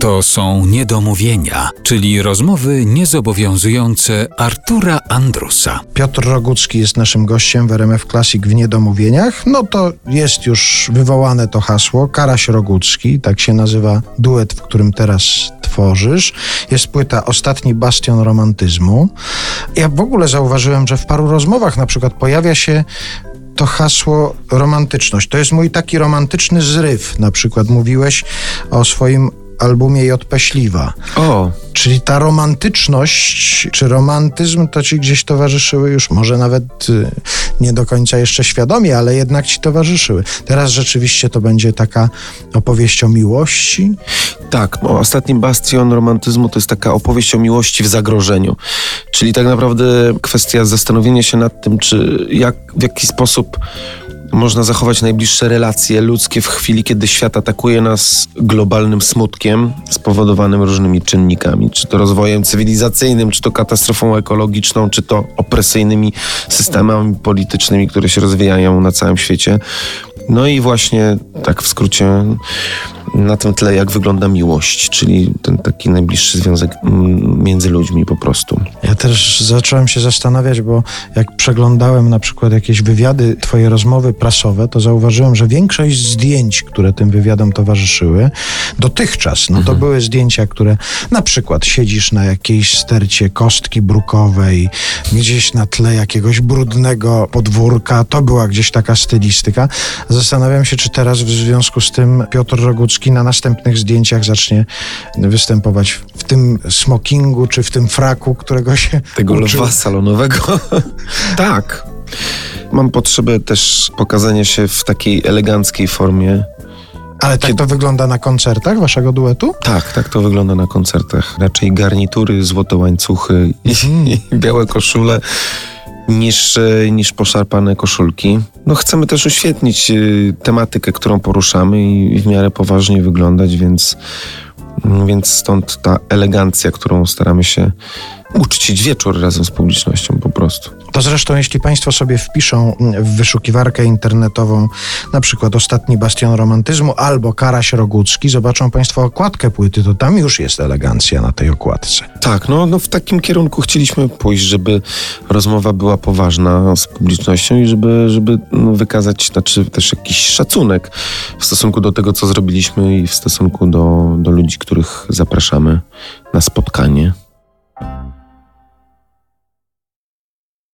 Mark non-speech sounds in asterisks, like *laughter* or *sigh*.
To są niedomówienia, czyli rozmowy niezobowiązujące Artura Andrusa. Piotr Rogucki jest naszym gościem w RMF Classic w Niedomówieniach. No to jest już wywołane to hasło. Karaś Rogucki, tak się nazywa duet, w którym teraz tworzysz. Jest płyta Ostatni Bastion Romantyzmu. Ja w ogóle zauważyłem, że w paru rozmowach na przykład pojawia się to hasło romantyczność. To jest mój taki romantyczny zryw. Na przykład mówiłeś o swoim albumie J.P. Śliwa. O, Czyli ta romantyczność, czy romantyzm to ci gdzieś towarzyszyły już, może nawet y, nie do końca jeszcze świadomie, ale jednak ci towarzyszyły. Teraz rzeczywiście to będzie taka opowieść o miłości. tak. O, Ostatni bastion romantyzmu to jest taka opowieść o miłości w zagrożeniu. Czyli tak naprawdę kwestia zastanowienia się nad tym, czy jak, w jaki sposób można zachować najbliższe relacje ludzkie w chwili, kiedy świat atakuje nas globalnym smutkiem spowodowanym różnymi czynnikami, czy to rozwojem cywilizacyjnym, czy to katastrofą ekologiczną, czy to opresyjnymi systemami politycznymi, które się rozwijają na całym świecie. No i właśnie tak w skrócie na tym tle, jak wygląda miłość, czyli ten taki najbliższy związek mm, między ludźmi po prostu. Ja też zacząłem się zastanawiać, bo jak przeglądałem na przykład jakieś wywiady, twoje rozmowy prasowe, to zauważyłem, że większość zdjęć, które tym wywiadom towarzyszyły, dotychczas, no to były zdjęcia, które na przykład siedzisz na jakiejś stercie kostki brukowej, gdzieś na tle jakiegoś brudnego podwórka, to była gdzieś taka stylistyka. Zastanawiam się, czy teraz w związku z tym Piotr Rogucki na następnych zdjęciach zacznie występować w tym smokingu, czy w tym fraku, którego się Tego uczył. lwa salonowego. *laughs* tak. Mam potrzebę też pokazania się w takiej eleganckiej formie. Ale tak to wygląda na koncertach waszego duetu? Tak, tak to wygląda na koncertach. Raczej garnitury, złote łańcuchy i, *laughs* i białe koszule niż, e, niż poszarpane koszulki. No chcemy też uświetnić y, tematykę, którą poruszamy i, w miarę poważnie wyglądać, więc, więc stąd ta elegancja, którą staramy się uczcić wieczór razem z publicznością po prostu. To zresztą, jeśli Państwo sobie wpiszą w wyszukiwarkę internetową na przykład Ostatni Bastion Romantyzmu albo Karaś Rogucki, zobaczą Państwo okładkę płyty, to tam już jest elegancja na tej okładce. Tak, no, no w takim kierunku chcieliśmy pójść, żeby rozmowa była poważna z publicznością i żeby, żeby no, wykazać znaczy też jakiś szacunek w stosunku do tego, co zrobiliśmy i w stosunku do, do ludzi, których zapraszamy na spotkanie.